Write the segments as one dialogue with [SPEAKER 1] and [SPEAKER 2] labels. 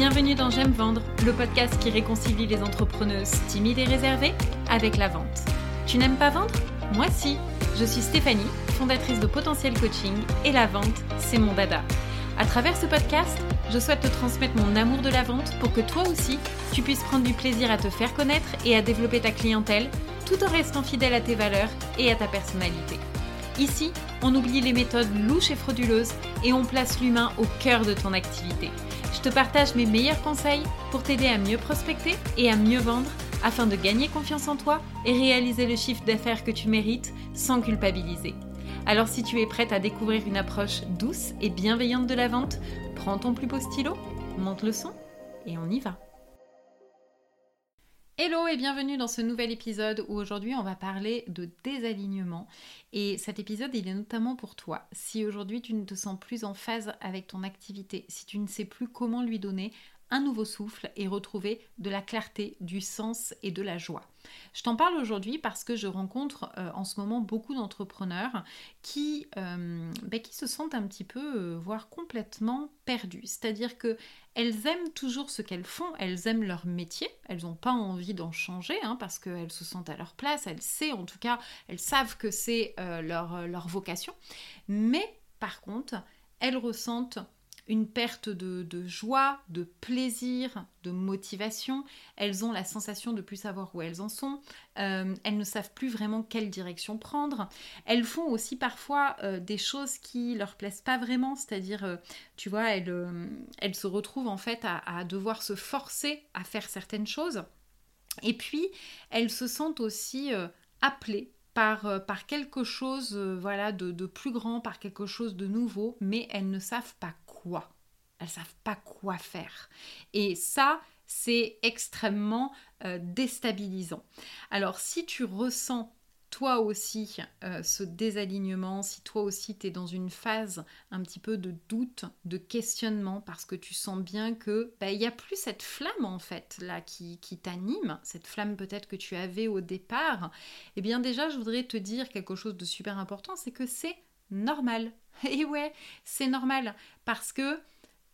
[SPEAKER 1] Bienvenue dans J'aime vendre, le podcast qui réconcilie les entrepreneuses timides et réservées avec la vente. Tu n'aimes pas vendre? Moi si. Je suis Stéphanie, fondatrice de Potentiel Coaching et la vente, c'est mon dada. À travers ce podcast, je souhaite te transmettre mon amour de la vente pour que toi aussi, tu puisses prendre du plaisir à te faire connaître et à développer ta clientèle tout en restant fidèle à tes valeurs et à ta personnalité. Ici, on oublie les méthodes louches et frauduleuses et on place l'humain au cœur de ton activité. Je te partage mes meilleurs conseils pour t'aider à mieux prospecter et à mieux vendre afin de gagner confiance en toi et réaliser le chiffre d'affaires que tu mérites sans culpabiliser. Alors si tu es prête à découvrir une approche douce et bienveillante de la vente, prends ton plus beau stylo, monte le son et on y va. Hello et bienvenue dans ce nouvel épisode où aujourd'hui on va parler de désalignement. Et cet épisode il est notamment pour toi. Si aujourd'hui tu ne te sens plus en phase avec ton activité, si tu ne sais plus comment lui donner un nouveau souffle et retrouver de la clarté, du sens et de la joie. Je t'en parle aujourd'hui parce que je rencontre euh, en ce moment beaucoup d'entrepreneurs qui, euh, ben, se sentent un petit peu, euh, voire complètement perdus. C'est-à-dire que elles aiment toujours ce qu'elles font, elles aiment leur métier, elles n'ont pas envie d'en changer hein, parce qu'elles se sentent à leur place, elles savent en tout cas, elles savent que c'est leur, leur vocation. Mais par contre, elles ressentent une perte de, joie, de plaisir, de motivation. Elles ont la sensation de plus savoir où elles en sont. Euh, elles ne savent plus vraiment quelle direction prendre. Elles font aussi parfois euh, des choses qui leur plaisent pas vraiment, c'est-à-dire, euh, tu vois, elles, se retrouvent en fait à, devoir se forcer à faire certaines choses. Et puis, elles se sentent aussi appelées par, par, quelque chose voilà, de, de, plus grand, par quelque chose de nouveau, mais elles ne savent pas Elles savent pas quoi faire. Et ça, c'est extrêmement euh, déstabilisant. Alors si tu ressens toi aussi euh, ce désalignement, si toi aussi tu es dans une phase un petit peu de doute, de questionnement, parce que tu sens bien que bah, il n'y a plus cette flamme en fait là qui, qui t'anime, cette flamme peut-être que tu avais au départ, eh bien déjà je voudrais te dire quelque chose de super important, c'est que c'est normal. Et ouais, c'est normal parce que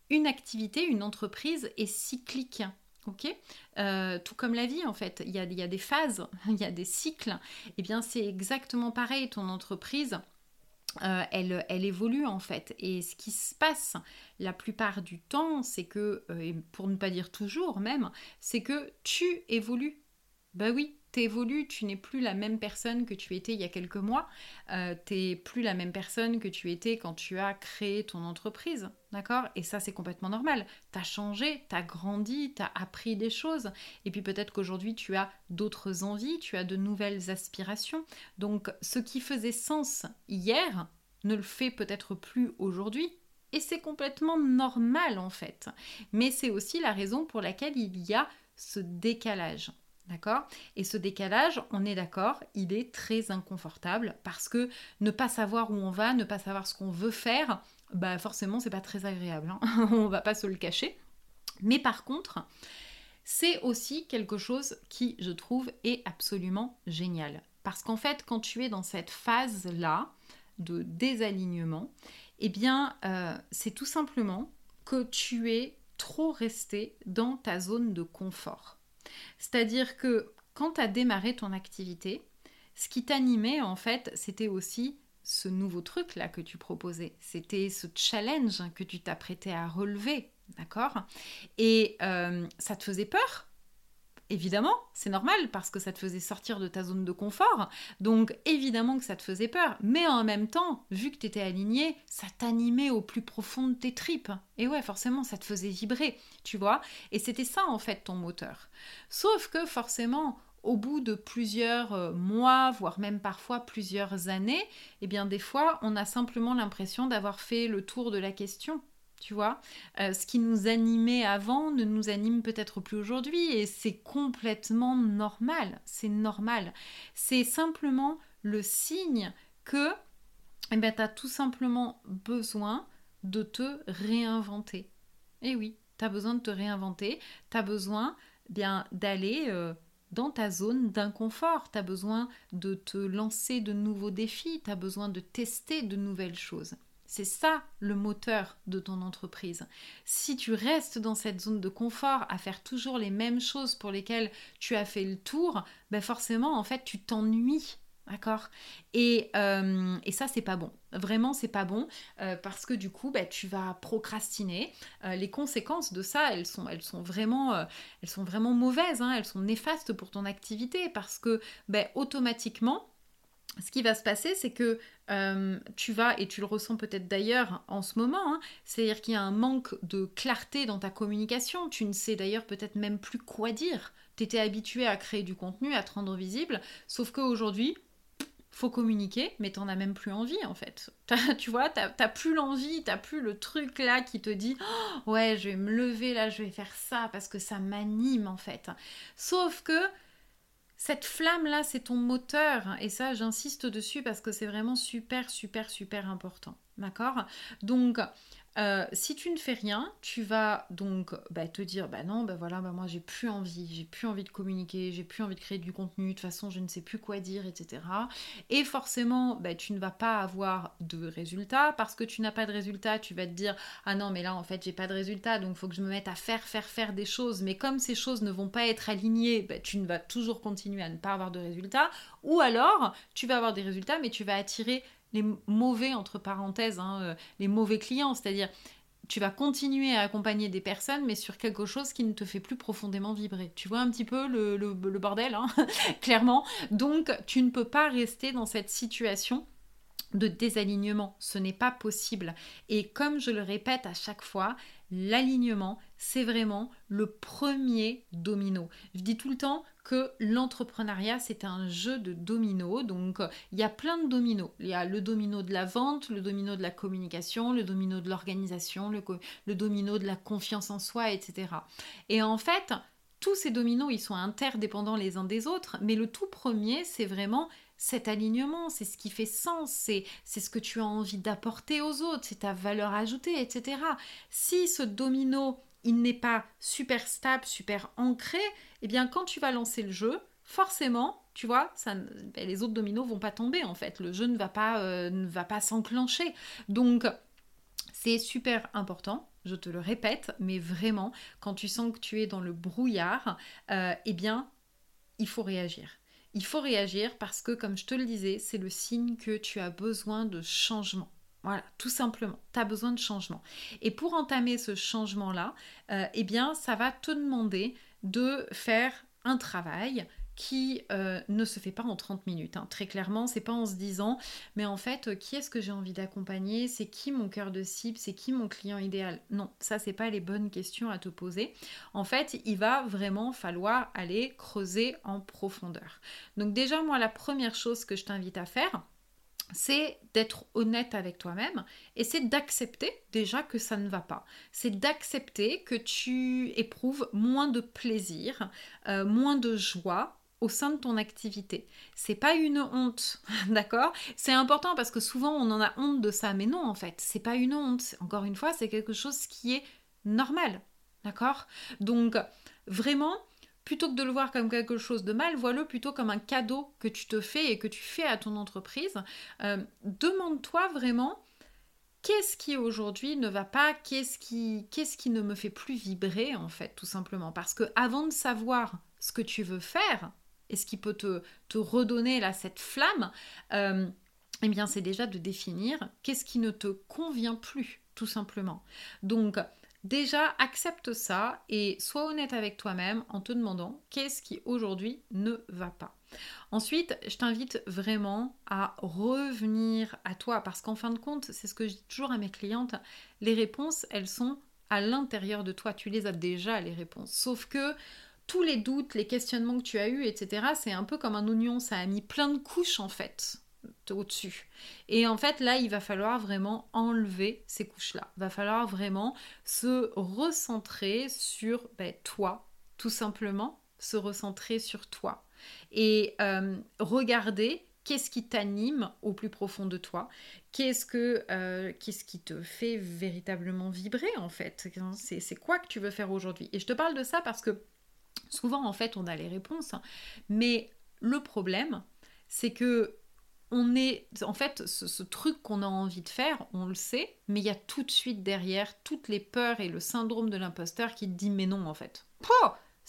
[SPEAKER 1] une activité, une entreprise est cyclique. ok? Euh, tout comme la vie en fait, il y, a, des phases, il y a des cycles. Et eh bien c'est exactement pareil, ton entreprise, euh, elle, elle, évolue en fait. Et ce qui se passe la plupart du temps, c'est que, euh, pour ne pas dire toujours même, c'est que tu évolues. Bah oui, évolues, tu n'es plus la même personne que tu étais il y a quelques mois, euh, tu plus la même personne que tu étais quand tu as créé ton entreprise, d'accord? Et ça, c'est complètement normal. Tu as changé, tu as grandi, tu as appris des choses, et puis peut-être qu'aujourd'hui, tu as d'autres envies, tu as de nouvelles aspirations. Donc, ce qui faisait sens hier ne le fait peut-être plus aujourd'hui, et c'est complètement normal en fait. Mais c'est aussi la raison pour laquelle il y a ce décalage. D'accord? Et ce décalage, on est d'accord, il est très inconfortable parce que ne pas savoir où on va, ne pas savoir ce qu'on veut faire, bah forcément, c'est pas très agréable. Hein on va pas se le cacher. Mais par contre, c'est aussi quelque chose qui, je trouve, est absolument génial. Parce qu'en fait, quand tu es dans cette phase-là de désalignement, eh bien, euh, c'est tout simplement que tu es trop resté dans ta zone de confort. C'est-à-dire que quand tu as démarré ton activité, ce qui t'animait en fait, c'était aussi ce nouveau truc là que tu proposais. C'était ce challenge que tu t'apprêtais à relever, d'accord? Et euh, ça te faisait peur? Évidemment, c'est normal parce que ça te faisait sortir de ta zone de confort. Donc évidemment que ça te faisait peur. Mais en même temps, vu que tu étais aligné, ça t'animait au plus profond de tes tripes. Et ouais, forcément, ça te faisait vibrer, tu vois. Et c'était ça en fait ton moteur. Sauf que forcément, au bout de plusieurs euh, mois, voire même parfois plusieurs années, eh bien des fois, on a simplement l'impression d'avoir fait le tour de la question tu vois. Euh, ce qui nous animait avant ne nous anime peut-être plus aujourd'hui et c'est complètement normal, c'est normal. C'est simplement le signe que eh ben, tu as tout simplement besoin de te réinventer. Et oui, tu as besoin de te réinventer, tu as besoin bien d'aller euh, dans ta zone d'inconfort, tu as besoin de te lancer de nouveaux défis, tu as besoin de tester de nouvelles choses. C'est ça le moteur de ton entreprise. Si tu restes dans cette zone de confort à faire toujours les mêmes choses pour lesquelles tu as fait le tour, ben forcément, en fait, tu t'ennuies. D'accord? Et, euh, et, ça, c'est pas bon. Vraiment, c'est pas bon euh, parce que du coup, ben, tu vas procrastiner. Euh, les conséquences de ça, elles sont, elles sont, vraiment, elles sont vraiment mauvaises. Hein. elles sont néfastes pour ton activité parce que ben, automatiquement, ce qui va se passer, c'est que euh, tu vas, et tu le ressens peut-être d'ailleurs en ce moment, hein, c'est-à-dire qu'il y a un manque de clarté dans ta communication. Tu ne sais d'ailleurs peut-être même plus quoi dire. Tu étais habitué à créer du contenu, à te rendre visible, sauf qu'aujourd'hui, faut communiquer, mais t'en as même plus envie en fait. tu vois, t'as plus l'envie, t'as plus le truc là qui te dit oh, ouais, je vais me lever là, je vais faire ça parce que ça m'anime en fait. Sauf que cette flamme-là, c'est ton moteur. Et ça, j'insiste dessus parce que c'est vraiment super, super, super important. D'accord? Donc, euh, si tu ne fais rien, tu vas donc bah, te dire bah non, bah voilà, bah moi j'ai plus envie, j'ai plus envie de communiquer, j'ai plus envie de créer du contenu, de toute façon je ne sais plus quoi dire, etc. Et forcément, bah, tu ne vas pas avoir de résultat parce que tu n'as pas de résultat, tu vas te dire ah non, mais là en fait j'ai pas de résultat, donc faut que je me mette à faire, faire, faire des choses. Mais comme ces choses ne vont pas être alignées, tu ne vas toujours continuer à ne pas avoir de résultats. Ou alors, tu vas avoir des résultats, mais tu vas attirer les mauvais, entre parenthèses, hein, euh, les mauvais clients, c'est-à-dire tu vas continuer à accompagner des personnes, mais sur quelque chose qui ne te fait plus profondément vibrer. Tu vois un petit peu le, bordel, hein, clairement. Donc, tu ne peux pas rester dans cette situation de désalignement. Ce n'est pas possible. Et comme je le répète à chaque fois, l'alignement, c'est vraiment le premier domino. Je dis tout le temps que l'entrepreneuriat, c'est un jeu de dominos. Donc, il y a plein de dominos. Il y a le domino de la vente, le domino de la communication, le domino de l'organisation, le, le domino de la confiance en soi, etc. Et en fait, tous ces dominos, ils sont interdépendants les uns des autres, mais le tout premier, c'est vraiment cet alignement, c'est ce qui fait sens, c'est, c'est ce que tu as envie d'apporter aux autres, c'est ta valeur ajoutée, etc. Si ce domino, il n'est pas super stable, super ancré, eh bien quand tu vas lancer le jeu, forcément, tu vois, ben, les autres dominos vont pas tomber en fait, le jeu ne va pas, euh, ne va pas s'enclencher. Donc, c'est super important, je te le répète, mais vraiment, quand tu sens que tu es dans le brouillard, euh, eh bien, il faut réagir il faut réagir parce que, comme je te le disais, c'est le signe que tu as besoin de changement. Voilà, tout simplement, tu as besoin de changement. Et pour entamer ce changement-là, euh, eh bien, ça va te demander de faire un travail qui euh, ne se fait pas en 30 minutes. Hein. Très clairement, c'est pas en se disant, mais en fait, euh, qui est-ce que j'ai envie d'accompagner? C'est qui mon cœur de cible? C'est qui mon client idéal? Non, ça, c'est pas les bonnes questions à te poser. En fait, il va vraiment falloir aller creuser en profondeur. Donc, déjà, moi, la première chose que je t'invite à faire, c'est d'être honnête avec toi-même et c'est d'accepter déjà que ça ne va pas. C'est d'accepter que tu éprouves moins de plaisir, euh, moins de joie au sein de ton activité. C'est pas une honte, d'accord? C'est important parce que souvent on en a honte de ça, mais non en fait, c'est pas une honte. Encore une fois, c'est quelque chose qui est normal, d'accord? Donc vraiment, plutôt que de le voir comme quelque chose de mal, vois-le plutôt comme un cadeau que tu te fais et que tu fais à ton entreprise. Euh, demande-toi vraiment qu'est-ce qui aujourd'hui ne va pas, qu'est-ce qui, qui ne me fait plus vibrer en fait, tout simplement? Parce que avant de savoir ce que tu veux faire, et ce qui peut te, redonner là cette flamme, euh, eh bien c'est déjà de définir qu'est-ce qui ne te convient plus, tout simplement. Donc déjà accepte ça et sois honnête avec toi-même en te demandant qu'est-ce qui aujourd'hui ne va pas. Ensuite, je t'invite vraiment à revenir à toi parce qu'en fin de compte, c'est ce que je dis toujours à mes clientes, les réponses, elles sont à l'intérieur de toi, tu les as déjà les réponses. Sauf que tous les doutes, les questionnements que tu as eus, etc., c'est un peu comme un oignon, ça a mis plein de couches en fait au-dessus. Et en fait, là, il va falloir vraiment enlever ces couches-là. Il va falloir vraiment se recentrer sur ben, toi, tout simplement, se recentrer sur toi. Et euh, regarder qu'est-ce qui t'anime au plus profond de toi, qu'est-ce que euh, qu'est-ce qui te fait véritablement vibrer en fait, c'est quoi que tu veux faire aujourd'hui? Et je te parle de ça parce que Souvent, en fait, on a les réponses, mais le problème, c'est que on est, en fait, ce, truc qu'on a envie de faire, on le sait, mais il y a tout de suite derrière toutes les peurs et le syndrome de l'imposteur qui te dit mais non en fait.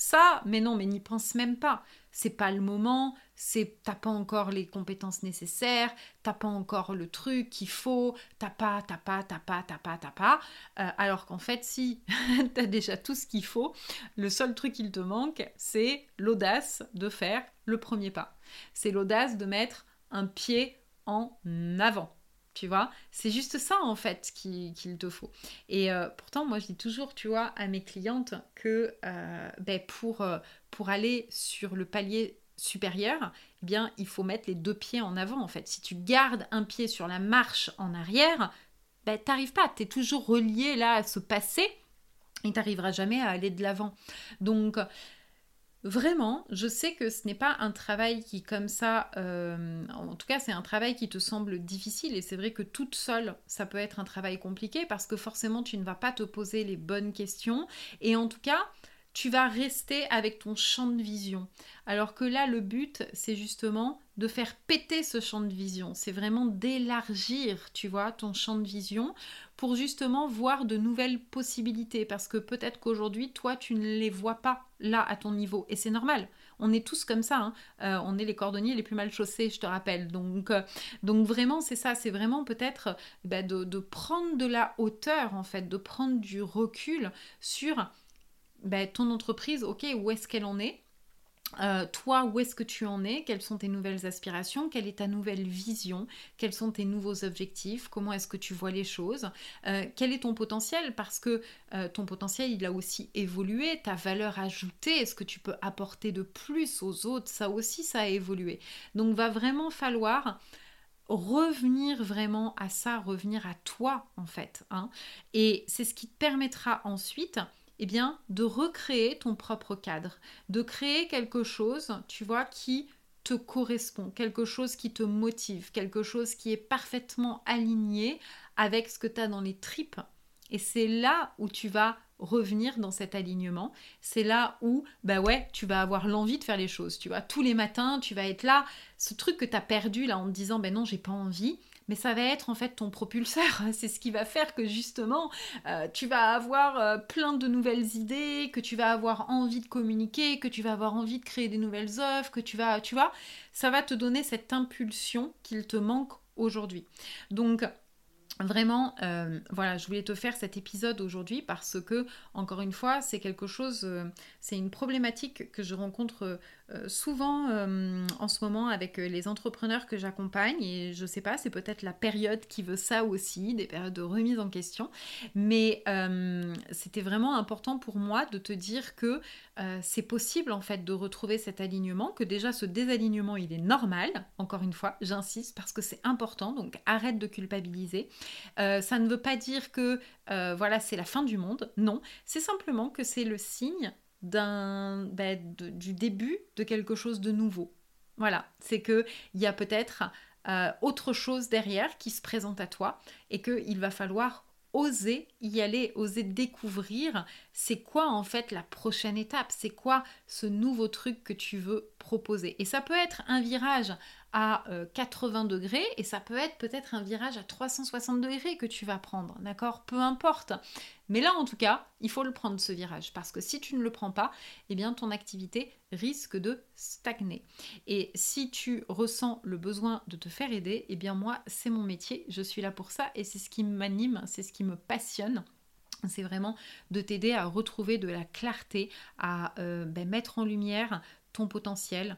[SPEAKER 1] ça, mais non, mais n'y pense même pas. C'est pas le moment, c'est t'as pas encore les compétences nécessaires, t'as pas encore le truc qu'il faut, t'as pas, t'as pas, t'as pas, t'as pas, t'as pas. Euh, alors qu'en fait, si t'as déjà tout ce qu'il faut, le seul truc qu'il te manque, c'est l'audace de faire le premier pas. C'est l'audace de mettre un pied en avant. Tu vois, c'est juste ça en fait qu'il te faut. Et euh, pourtant, moi je dis toujours, tu vois, à mes clientes que euh, ben, pour, euh, pour aller sur le palier supérieur, eh bien, il faut mettre les deux pieds en avant en fait. Si tu gardes un pied sur la marche en arrière, ben, t'arrives pas, tu es toujours relié là à ce passé et t'arriveras jamais à aller de l'avant. Donc, Vraiment, je sais que ce n'est pas un travail qui, comme ça, euh, en tout cas, c'est un travail qui te semble difficile et c'est vrai que toute seule, ça peut être un travail compliqué parce que forcément, tu ne vas pas te poser les bonnes questions et en tout cas, tu vas rester avec ton champ de vision. Alors que là, le but, c'est justement de faire péter ce champ de vision. C'est vraiment d'élargir, tu vois, ton champ de vision pour justement voir de nouvelles possibilités. Parce que peut-être qu'aujourd'hui, toi, tu ne les vois pas là à ton niveau. Et c'est normal. On est tous comme ça. Hein. Euh, on est les cordonniers les plus mal chaussés, je te rappelle. Donc, euh, donc vraiment, c'est ça. C'est vraiment peut-être bah, de, de prendre de la hauteur, en fait, de prendre du recul sur ben, ton entreprise, ok, où est-ce qu'elle en est euh, toi, où est-ce que tu en es? Quelles sont tes nouvelles aspirations? Quelle est ta nouvelle vision? Quels sont tes nouveaux objectifs? Comment est-ce que tu vois les choses? Euh, Quel est ton potentiel? Parce que euh, ton potentiel, il a aussi évolué. Ta valeur ajoutée, est-ce que tu peux apporter de plus aux autres? Ça aussi, ça a évolué. Donc, va vraiment falloir revenir vraiment à ça, revenir à toi en fait. Hein. Et c'est ce qui te permettra ensuite eh bien, de recréer ton propre cadre, de créer quelque chose, tu vois, qui te correspond, quelque chose qui te motive, quelque chose qui est parfaitement aligné avec ce que tu as dans les tripes. Et c'est là où tu vas revenir dans cet alignement. C'est là où, bah ouais, tu vas avoir l'envie de faire les choses. Tu vois, tous les matins, tu vas être là. Ce truc que tu as perdu là en te disant, ben non, j'ai pas envie mais ça va être en fait ton propulseur. C'est ce qui va faire que justement, euh, tu vas avoir euh, plein de nouvelles idées, que tu vas avoir envie de communiquer, que tu vas avoir envie de créer des nouvelles offres, que tu vas, tu vois, ça va te donner cette impulsion qu'il te manque aujourd'hui. Donc, Vraiment, euh, voilà, je voulais te faire cet épisode aujourd'hui parce que, encore une fois, c'est quelque chose, c'est une problématique que je rencontre euh, souvent euh, en ce moment avec euh, les entrepreneurs que j'accompagne et je sais pas, c'est peut-être la période qui veut ça aussi, des périodes de remise en question, mais c'était vraiment important pour moi de te dire que c'est possible en fait de retrouver cet alignement, que déjà ce désalignement il est normal, encore une fois, j'insiste parce que c'est important, donc arrête de culpabiliser. ça ne veut pas dire que voilà c'est la fin du monde, non, c'est simplement que c'est le signe ben, du début de quelque chose de nouveau. Voilà, c'est qu'il y a peut-être euh, autre chose derrière qui se présente à toi et qu'il va falloir oser y aller, oser découvrir c'est quoi en fait la prochaine étape, c'est quoi ce nouveau truc que tu veux proposer? Et ça peut être un virage à 80 euh, degrés et ça peut être peut-être un virage à 360 degrés que tu vas prendre, d'accord? Peu importe. Mais là, en tout cas, il faut le prendre ce virage parce que si tu ne le prends pas, eh bien ton activité risque de stagner. Et si tu ressens le besoin de te faire aider, eh bien moi, c'est mon métier, je suis là pour ça et c'est ce qui m'anime, c'est ce qui me passionne c'est vraiment de t'aider à retrouver de la clarté, à euh, ben, mettre en lumière ton potentiel,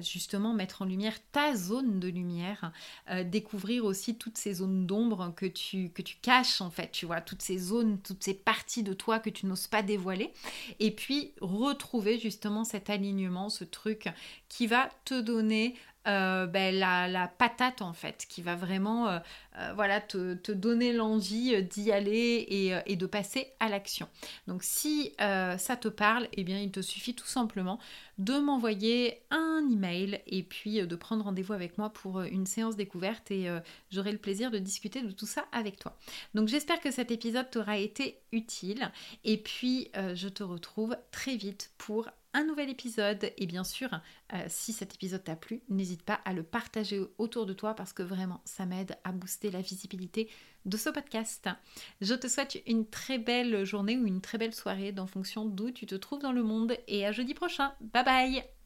[SPEAKER 1] justement mettre en lumière ta zone de lumière, euh, découvrir aussi toutes ces zones d'ombre que tu, que tu caches en fait, tu vois, toutes ces zones, toutes ces parties de toi que tu n'oses pas dévoiler, et puis retrouver justement cet alignement, ce truc qui va te donner euh, ben, la, patate en fait, qui va vraiment euh, euh, voilà, te, donner l'envie d'y aller et, de passer à l'action. Donc si ça te parle, eh bien il te suffit tout simplement de m'envoyer un email et puis de prendre rendez-vous avec moi pour une séance découverte et j'aurai le plaisir de discuter de tout ça avec toi. Donc j'espère que cet épisode t'aura été utile et puis je te retrouve très vite pour un nouvel épisode. Et bien sûr, euh, si cet épisode t'a plu, n'hésite pas à le partager autour de toi parce que vraiment, ça m'aide à booster la visibilité de ce podcast. Je te souhaite une très belle journée ou une très belle soirée en fonction d'où tu te trouves dans le monde et à jeudi prochain. Bye bye